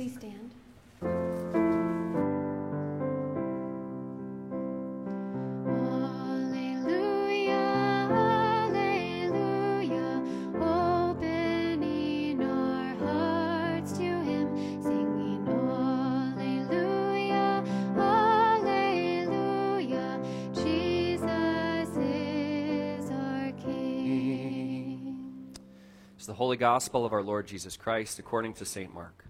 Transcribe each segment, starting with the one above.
Please stand. Alleluia, alleluia, opening our hearts to Him, singing Alleluia, alleluia, Jesus is our King. It's the Holy Gospel of our Lord Jesus Christ according to St. Mark.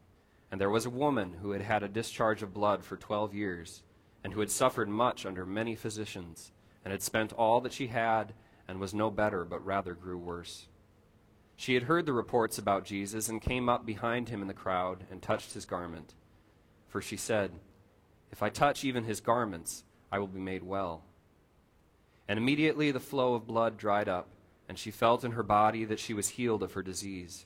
And there was a woman who had had a discharge of blood for twelve years, and who had suffered much under many physicians, and had spent all that she had, and was no better, but rather grew worse. She had heard the reports about Jesus, and came up behind him in the crowd, and touched his garment. For she said, If I touch even his garments, I will be made well. And immediately the flow of blood dried up and she felt in her body that she was healed of her disease.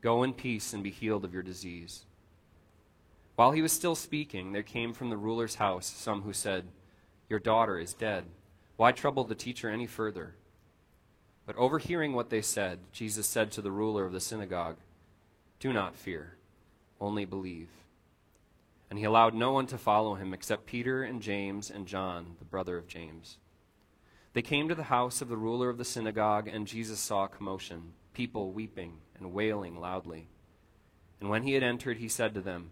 Go in peace and be healed of your disease. While he was still speaking, there came from the ruler's house some who said, Your daughter is dead. Why trouble the teacher any further? But overhearing what they said, Jesus said to the ruler of the synagogue, Do not fear, only believe. And he allowed no one to follow him except Peter and James and John, the brother of James. They came to the house of the ruler of the synagogue, and Jesus saw commotion, people weeping and wailing loudly. And when he had entered, he said to them,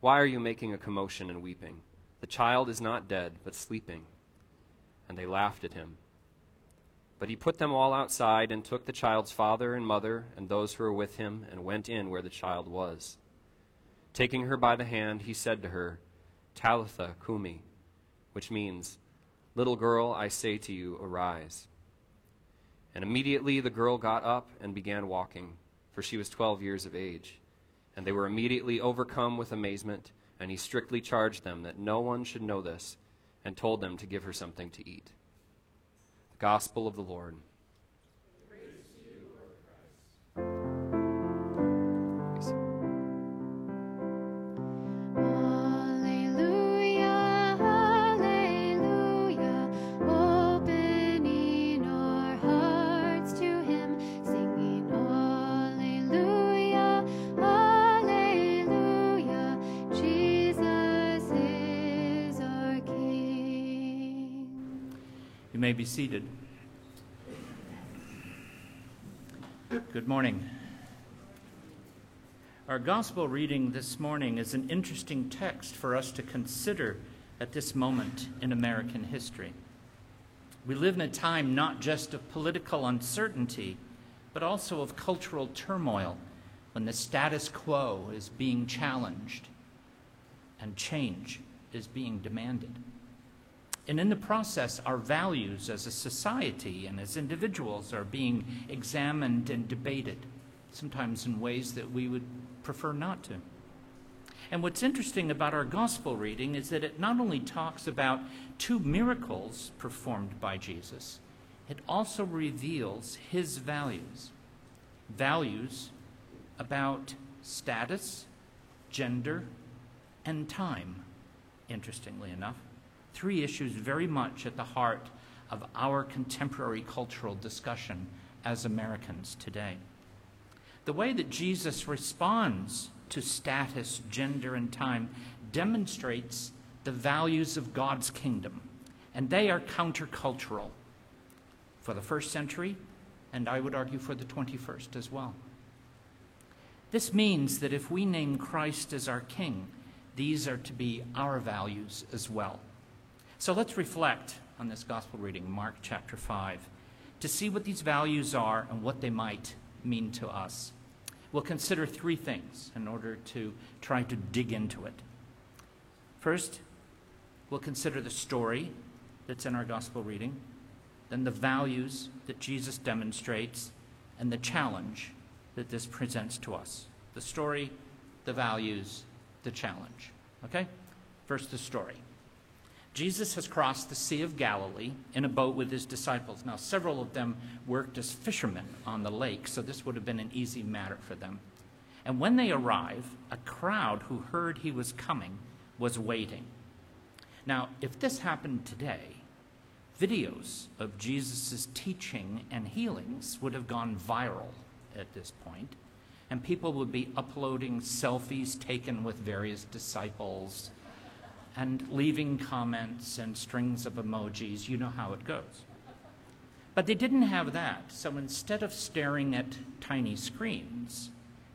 Why are you making a commotion and weeping? The child is not dead, but sleeping. And they laughed at him. But he put them all outside, and took the child's father and mother, and those who were with him, and went in where the child was. Taking her by the hand, he said to her, Talitha cumi, which means, Little girl, I say to you, arise. And immediately the girl got up and began walking, for she was twelve years of age. And they were immediately overcome with amazement, and he strictly charged them that no one should know this, and told them to give her something to eat. The Gospel of the Lord. May be seated. Good morning. Our gospel reading this morning is an interesting text for us to consider at this moment in American history. We live in a time not just of political uncertainty, but also of cultural turmoil when the status quo is being challenged and change is being demanded. And in the process, our values as a society and as individuals are being examined and debated, sometimes in ways that we would prefer not to. And what's interesting about our gospel reading is that it not only talks about two miracles performed by Jesus, it also reveals his values. Values about status, gender, and time, interestingly enough three issues very much at the heart of our contemporary cultural discussion as Americans today. The way that Jesus responds to status, gender, and time demonstrates the values of God's kingdom, and they are countercultural for the first century, and I would argue for the 21st as well. This means that if we name Christ as our King, these are to be our values as well. So let's reflect on this gospel reading, Mark chapter 5, to see what these values are and what they might mean to us. We'll consider three things in order to try to dig into it. First, we'll consider the story that's in our gospel reading, then the values that Jesus demonstrates, and the challenge that this presents to us. The story, the values, the challenge. Okay? First, the story. Jesus has crossed the Sea of Galilee in a boat with his disciples. Now, several of them worked as fishermen on the lake, so this would have been an easy matter for them. And when they arrive, a crowd who heard he was coming was waiting. Now, if this happened today, videos of Jesus' teaching and healings would have gone viral at this point, and people would be uploading selfies taken with various disciples and leaving comments and strings of emojis. You know how it goes. But they didn't have that. So instead of staring at tiny screens,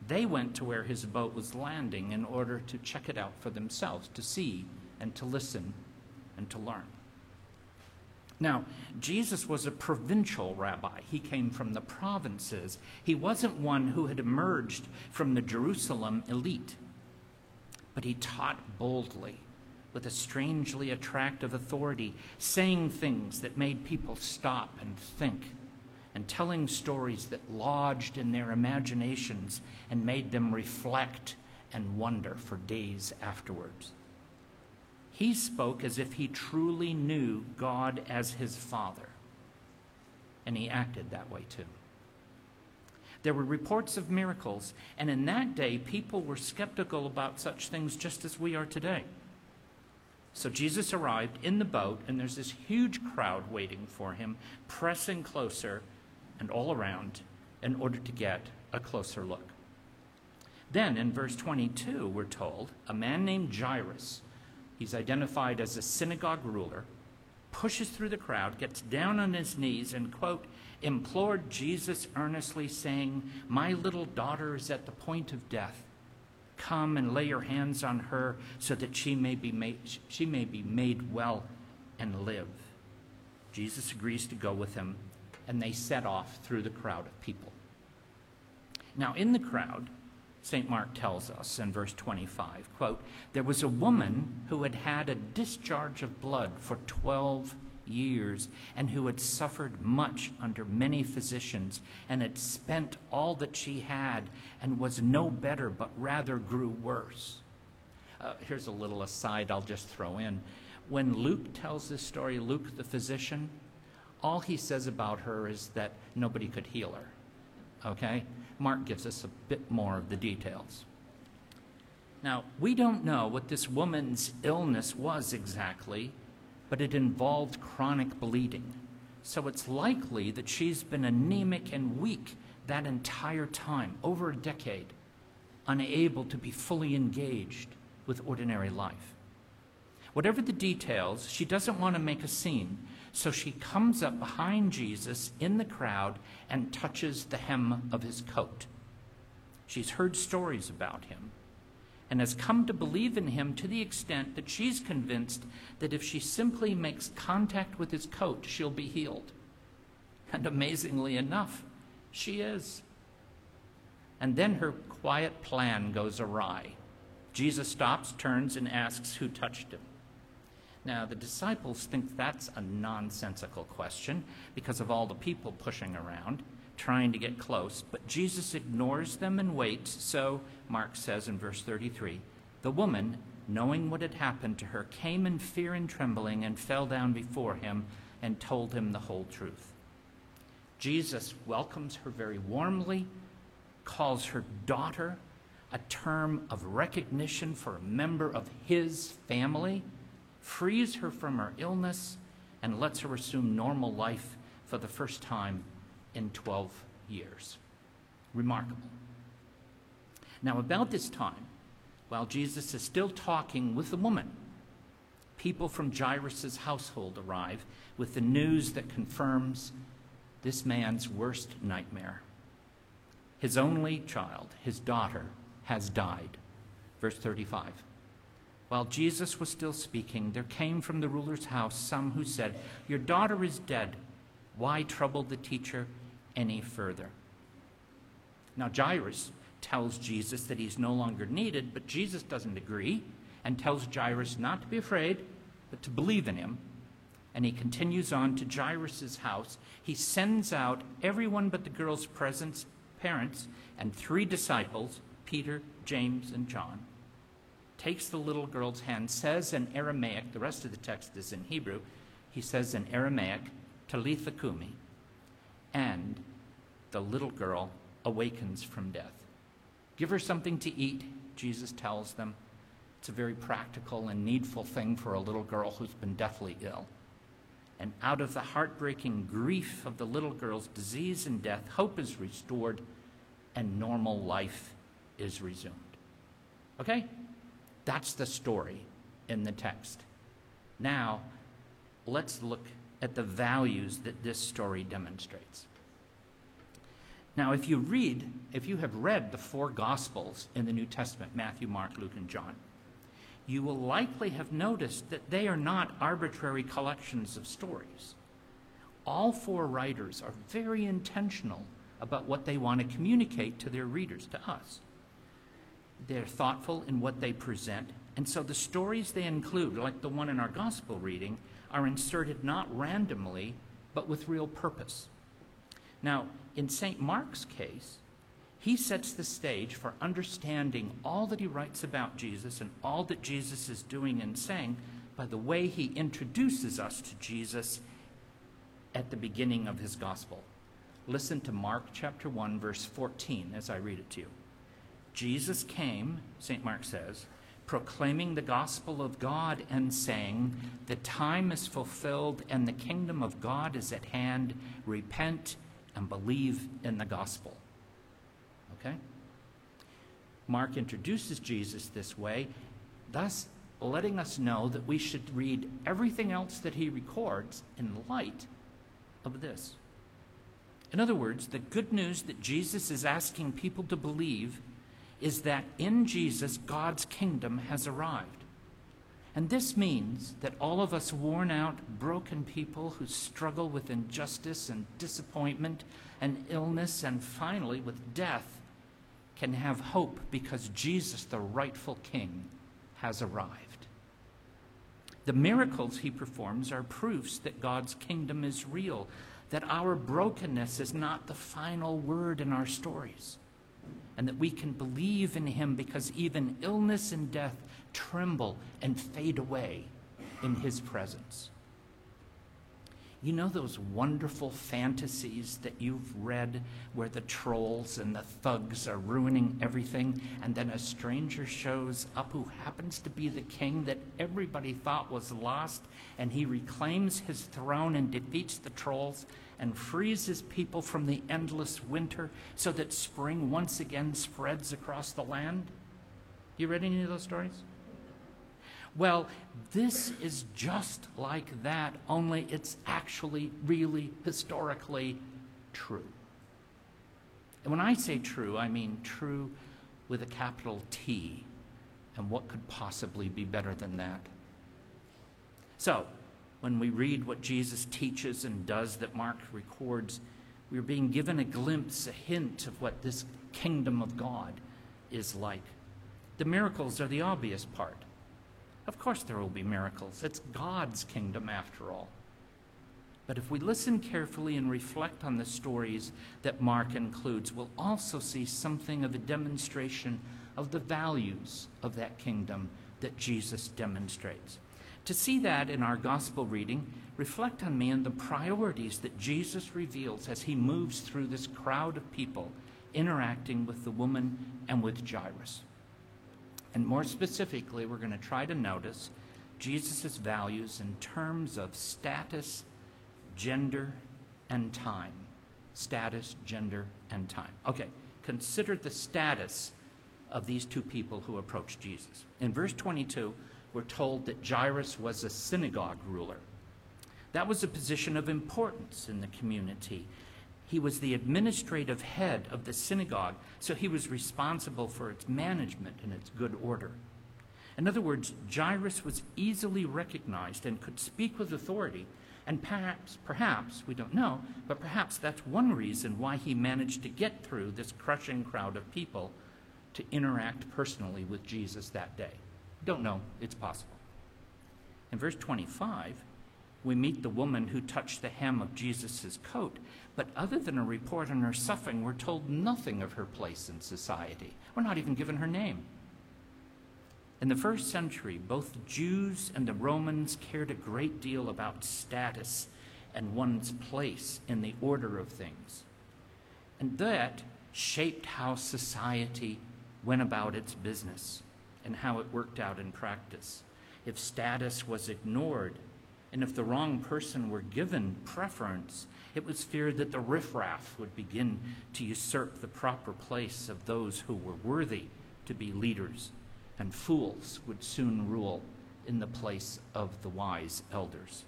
they went to where his boat was landing in order to check it out for themselves, to see and to listen and to learn. Now, Jesus was a provincial rabbi. He came from the provinces. He wasn't one who had emerged from the Jerusalem elite. But he taught boldly with a strangely attractive authority, saying things that made people stop and think, and telling stories that lodged in their imaginations and made them reflect and wonder for days afterwards. He spoke as if he truly knew God as his Father, and he acted that way too. There were reports of miracles, and in that day, people were skeptical about such things just as we are today. So Jesus arrived in the boat, and there's this huge crowd waiting for him, pressing closer and all around in order to get a closer look. Then in verse 22, we're told a man named Jairus, he's identified as a synagogue ruler, pushes through the crowd, gets down on his knees, and, quote, implored Jesus earnestly, saying, My little daughter is at the point of death. Come and lay your hands on her so that she may be made, she may be made well and live. Jesus agrees to go with him, and they set off through the crowd of people. Now, in the crowd, St. Mark tells us in verse 25, quote, there was a woman who had had a discharge of blood for 12 years and who had suffered much under many physicians and had spent all that she had and was no better but rather grew worse. Uh, here's a little aside I'll just throw in. When Luke tells this story, Luke the physician, all he says about her is that nobody could heal her. Okay? Mark gives us a bit more of the details. Now, we don't know what this woman's illness was exactly, but it involved chronic bleeding. So it's likely that she's been anemic and weak that entire time, over a decade, unable to be fully engaged with ordinary life. Whatever the details, she doesn't want to make a scene, so she comes up behind Jesus in the crowd and touches the hem of his coat. She's heard stories about him and has come to believe in him to the extent that she's convinced that if she simply makes contact with his coat, she'll be healed. And amazingly enough, she is. And then her quiet plan goes awry. Jesus stops, turns, and asks who touched him. Now, the disciples think that's a nonsensical question because of all the people pushing around trying to get close, but Jesus ignores them and waits. So, Mark says in verse 33 the woman, knowing what had happened to her, came in fear and trembling and fell down before him and told him the whole truth. Jesus welcomes her very warmly, calls her daughter, a term of recognition for a member of his family, frees her from her illness, and lets her assume normal life for the first time in 12 years. Remarkable. Now, about this time, while Jesus is still talking with the woman, people from Jairus' household arrive with the news that confirms this man's worst nightmare. His only child, his daughter, has died. Verse 35. While Jesus was still speaking, there came from the ruler's house some who said, Your daughter is dead. Why trouble the teacher any further? Now, Jairus tells Jesus that he's no longer needed, but Jesus doesn't agree and tells Jairus not to be afraid, but to believe in him. And he continues on to Jairus' house. He sends out everyone but the girl's presence, parents and three disciples, Peter, James, and John. Takes the little girl's hand, says in Aramaic, the rest of the text is in Hebrew, he says in Aramaic, Talitha Kumi, and the little girl awakens from death. Give her something to eat, Jesus tells them. It's a very practical and needful thing for a little girl who's been deathly ill. And out of the heartbreaking grief of the little girl's disease and death, hope is restored and normal life is resumed. Okay? That's the story in the text. Now, let's look at the values that this story demonstrates. Now, if you read, if you have read the four Gospels in the New Testament Matthew, Mark, Luke, and John you will likely have noticed that they are not arbitrary collections of stories. All four writers are very intentional about what they want to communicate to their readers, to us. They're thoughtful in what they present, and so the stories they include, like the one in our gospel reading, are inserted not randomly, but with real purpose. Now, in St. Mark's case, he sets the stage for understanding all that he writes about Jesus and all that Jesus is doing and saying by the way he introduces us to Jesus at the beginning of his gospel. Listen to Mark chapter 1, verse 14 as I read it to you. Jesus came, St. Mark says, proclaiming the gospel of God and saying, The time is fulfilled and the kingdom of God is at hand. Repent and believe in the gospel. Okay? Mark introduces Jesus this way, thus letting us know that we should read everything else that he records in light of this. In other words, the good news that Jesus is asking people to believe is that in Jesus, God's kingdom has arrived. And this means that all of us worn out, broken people who struggle with injustice and disappointment and illness and finally with death can have hope because Jesus, the rightful king, has arrived. The miracles he performs are proofs that God's kingdom is real, that our brokenness is not the final word in our stories, and that we can believe in him because even illness and death tremble and fade away in his presence. You know those wonderful fantasies that you've read where the trolls and the thugs are ruining everything, and then a stranger shows up who happens to be the king that everybody thought was lost, and he reclaims his throne and defeats the trolls and frees his people from the endless winter so that spring once again spreads across the land? You read any of those stories? Well, this is just like that, only it's actually really historically true. And when I say true, I mean true with a capital T. And what could possibly be better than that? So, when we read what Jesus teaches and does that Mark records, we're being given a glimpse, a hint of what this kingdom of God is like. The miracles are the obvious part. Of course, there will be miracles. It's God's kingdom, after all. But if we listen carefully and reflect on the stories that Mark includes, we'll also see something of a demonstration of the values of that kingdom that Jesus demonstrates. To see that in our gospel reading, reflect on me and the priorities that Jesus reveals as he moves through this crowd of people interacting with the woman and with Jairus. And more specifically, we're going to try to notice Jesus' values in terms of status, gender, and time. Status, gender, and time. Okay, consider the status of these two people who approached Jesus. In verse 22, we're told that Jairus was a synagogue ruler. That was a position of importance in the community. He was the administrative head of the synagogue, so he was responsible for its management and its good order. In other words, Jairus was easily recognized and could speak with authority, and perhaps, perhaps, we don't know, but perhaps that's one reason why he managed to get through this crushing crowd of people to interact personally with Jesus that day. Don't know, it's possible. In verse 25, we meet the woman who touched the hem of Jesus' coat, but other than a report on her suffering, we're told nothing of her place in society. We're not even given her name. In the first century, both Jews and the Romans cared a great deal about status and one's place in the order of things. And that shaped how society went about its business and how it worked out in practice. If status was ignored, and if the wrong person were given preference, it was feared that the riffraff would begin to usurp the proper place of those who were worthy to be leaders, and fools would soon rule in the place of the wise elders.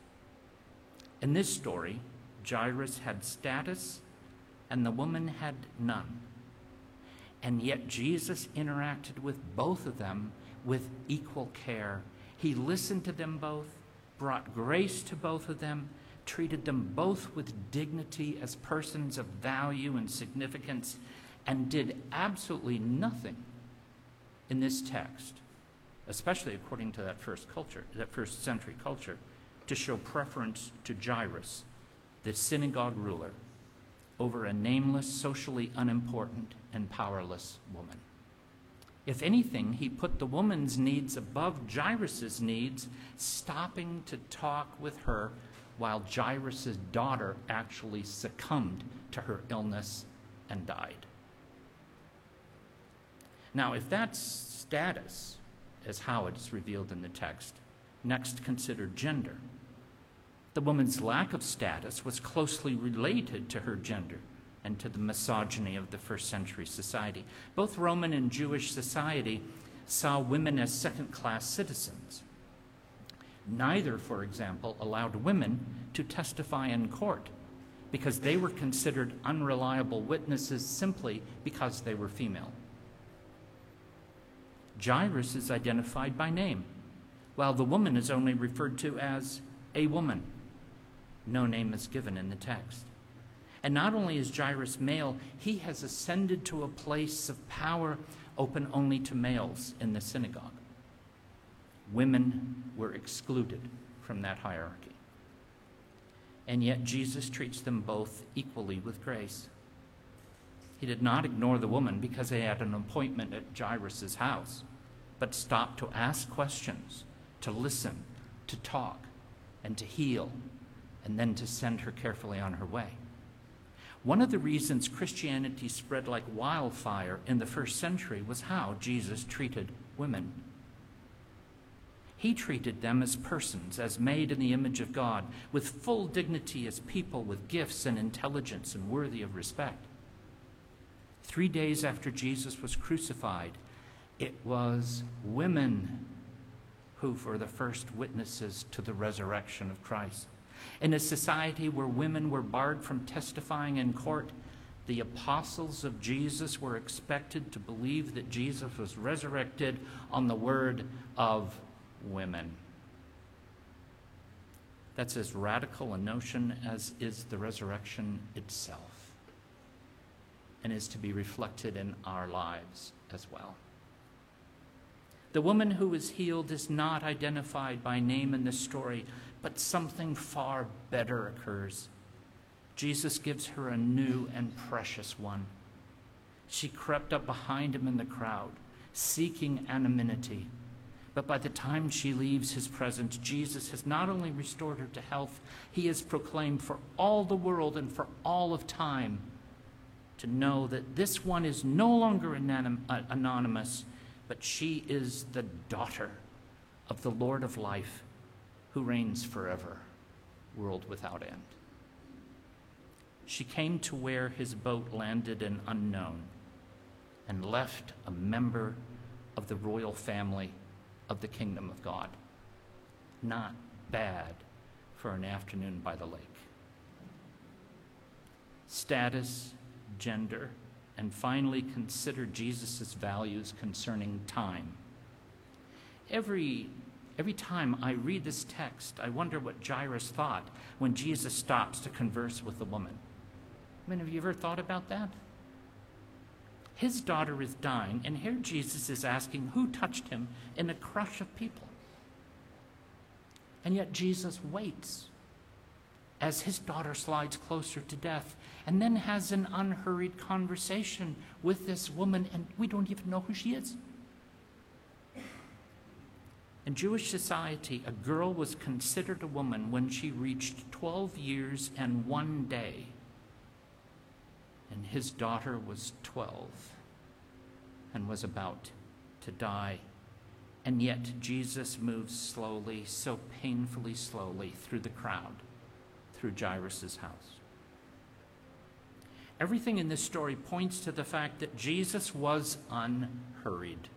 In this story, Jairus had status and the woman had none. And yet Jesus interacted with both of them with equal care. He listened to them both, brought grace to both of them, treated them both with dignity as persons of value and significance, and did absolutely nothing in this text, especially according to that first culture, that first century culture, to show preference to Jairus, the synagogue ruler, over a nameless, socially unimportant, and powerless woman. If anything, he put the woman's needs above Jairus' needs, stopping to talk with her while Jairus' daughter actually succumbed to her illness and died. Now, if that's status, as how it's revealed in the text, next consider gender. The woman's lack of status was closely related to her gender and to the misogyny of the first century society. Both Roman and Jewish society saw women as second class citizens. Neither, for example, allowed women to testify in court because they were considered unreliable witnesses simply because they were female. Jairus is identified by name, while the woman is only referred to as a woman. No name is given in the text. And not only is Jairus male, he has ascended to a place of power open only to males in the synagogue. Women were excluded from that hierarchy. And yet Jesus treats them both equally with grace. He did not ignore the woman because they had an appointment at Jairus' house, but stopped to ask questions, to listen, to talk, and to heal, and then to send her carefully on her way. One of the reasons Christianity spread like wildfire in the first century was how Jesus treated women. He treated them as persons, as made in the image of God, with full dignity as people with gifts and intelligence and worthy of respect. Three days after Jesus was crucified, it was women who were the first witnesses to the resurrection of Christ. In a society where women were barred from testifying in court, the apostles of Jesus were expected to believe that Jesus was resurrected on the word of women. That's as radical a notion as is the resurrection itself, and is to be reflected in our lives as well. The woman who is healed is not identified by name in this story, but something far better occurs. Jesus gives her a new and precious one. She crept up behind him in the crowd, seeking anonymity. But by the time she leaves his presence, Jesus has not only restored her to health, he has proclaimed for all the world and for all of time to know that this one is no longer uh, anonymous, but she is the daughter of the Lord of life who reigns forever, world without end. She came to where his boat landed an unknown and left a member of the royal family of the kingdom of God. Not bad for an afternoon by the lake. status, gender, and finally consider Jesus' values concerning time. Every, every time I read this text, I wonder what Jairus thought when Jesus stops to converse with the woman. I mean, have you ever thought about that? His daughter is dying, and here Jesus is asking who touched him in a crush of people. And yet Jesus waits as his daughter slides closer to death and then has an unhurried conversation with this woman, and we don't even know who she is. In Jewish society, a girl was considered a woman when she reached 12 years and one day and his daughter was 12 and was about to die. And yet Jesus moves slowly, so painfully slowly, through the crowd, through Jairus' house. Everything in this story points to the fact that Jesus was unhurried.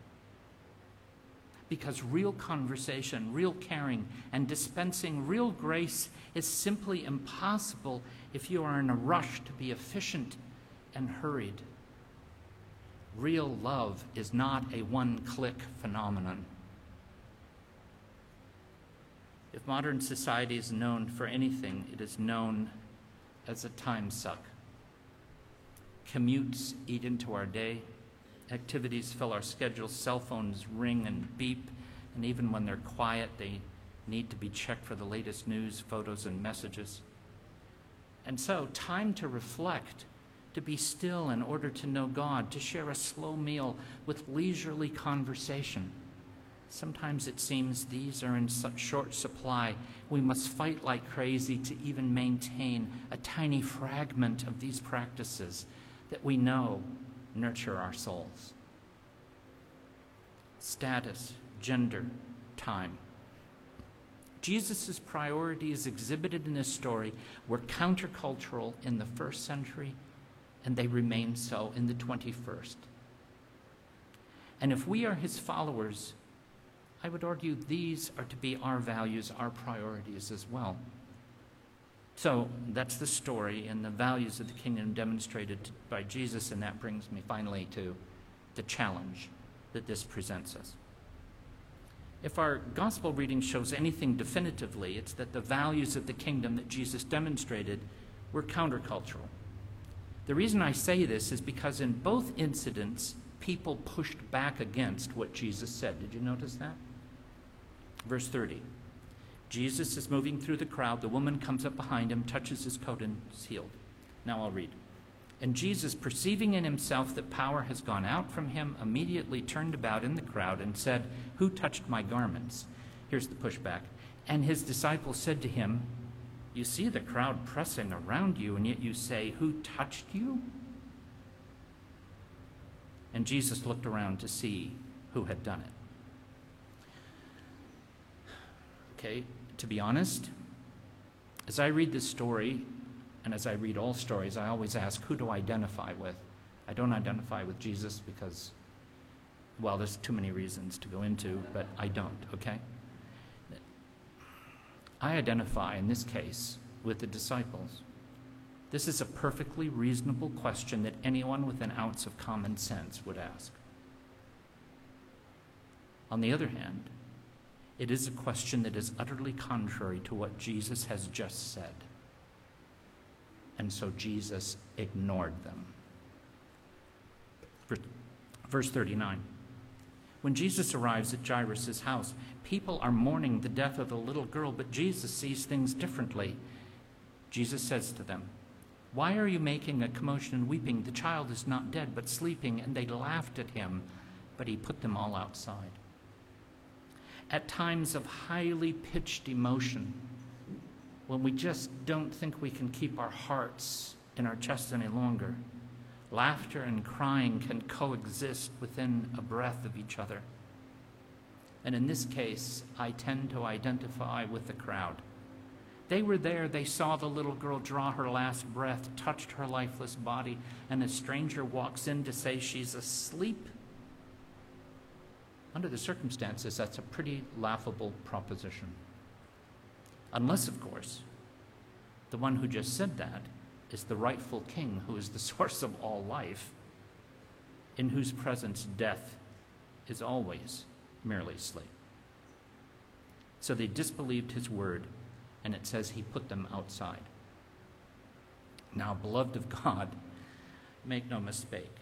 Because real conversation, real caring, and dispensing real grace is simply impossible if you are in a rush to be efficient and hurried. Real love is not a one click phenomenon. If modern society is known for anything, it is known as a time suck. Commutes eat into our day, activities fill our schedules, cell phones ring and beep, and even when they're quiet, they need to be checked for the latest news, photos, and messages. And so, time to reflect to be still in order to know God, to share a slow meal with leisurely conversation. Sometimes it seems these are in such short supply, we must fight like crazy to even maintain a tiny fragment of these practices that we know nurture our souls. Status, gender, time. Jesus' priorities exhibited in this story were countercultural in the first century and they remain so in the 21st. And if we are his followers, I would argue these are to be our values, our priorities as well. So that's the story and the values of the kingdom demonstrated by Jesus, and that brings me finally to the challenge that this presents us. If our gospel reading shows anything definitively, it's that the values of the kingdom that Jesus demonstrated were countercultural. The reason I say this is because in both incidents, people pushed back against what Jesus said. Did you notice that? Verse 30. Jesus is moving through the crowd. The woman comes up behind him, touches his coat, and is healed. Now I'll read. And Jesus, perceiving in himself that power has gone out from him, immediately turned about in the crowd and said, Who touched my garments? Here's the pushback. And his disciples said to him, you see the crowd pressing around you, and yet you say, Who touched you? And Jesus looked around to see who had done it. Okay, to be honest, as I read this story, and as I read all stories, I always ask, Who do I identify with? I don't identify with Jesus because, well, there's too many reasons to go into, but I don't, okay? I identify in this case with the disciples. This is a perfectly reasonable question that anyone with an ounce of common sense would ask. On the other hand, it is a question that is utterly contrary to what Jesus has just said. And so Jesus ignored them. Verse 39. When Jesus arrives at Jairus' house, people are mourning the death of the little girl, but Jesus sees things differently. Jesus says to them, Why are you making a commotion and weeping? The child is not dead, but sleeping. And they laughed at him, but he put them all outside. At times of highly pitched emotion, when we just don't think we can keep our hearts in our chest any longer, Laughter and crying can coexist within a breath of each other. And in this case, I tend to identify with the crowd. They were there, they saw the little girl draw her last breath, touched her lifeless body, and a stranger walks in to say she's asleep. Under the circumstances, that's a pretty laughable proposition. Unless, of course, the one who just said that is the rightful king who is the source of all life, in whose presence death is always merely sleep. So they disbelieved his word, and it says he put them outside. Now, beloved of God, make no mistake,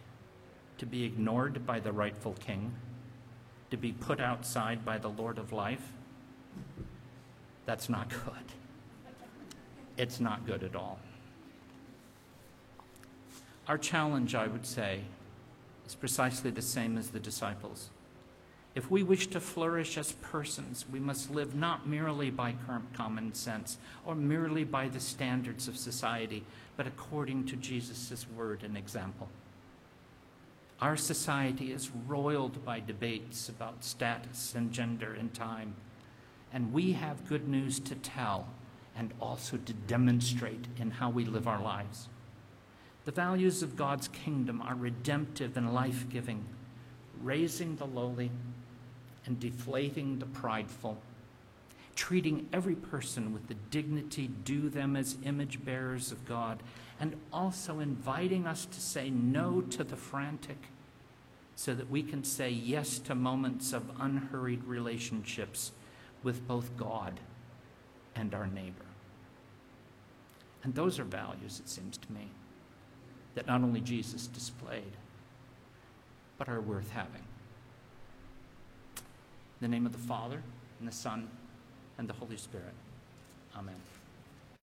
to be ignored by the rightful king, to be put outside by the Lord of life, that's not good. It's not good at all. Our challenge, I would say, is precisely the same as the disciples. If we wish to flourish as persons, we must live not merely by current common sense or merely by the standards of society, but according to Jesus' word and example. Our society is roiled by debates about status and gender and time, and we have good news to tell and also to demonstrate in how we live our lives. The values of God's kingdom are redemptive and life giving, raising the lowly and deflating the prideful, treating every person with the dignity due them as image bearers of God, and also inviting us to say no to the frantic so that we can say yes to moments of unhurried relationships with both God and our neighbor. And those are values, it seems to me, that not only Jesus displayed, but are worth having. In the name of the Father, and the Son, and the Holy Spirit. Amen.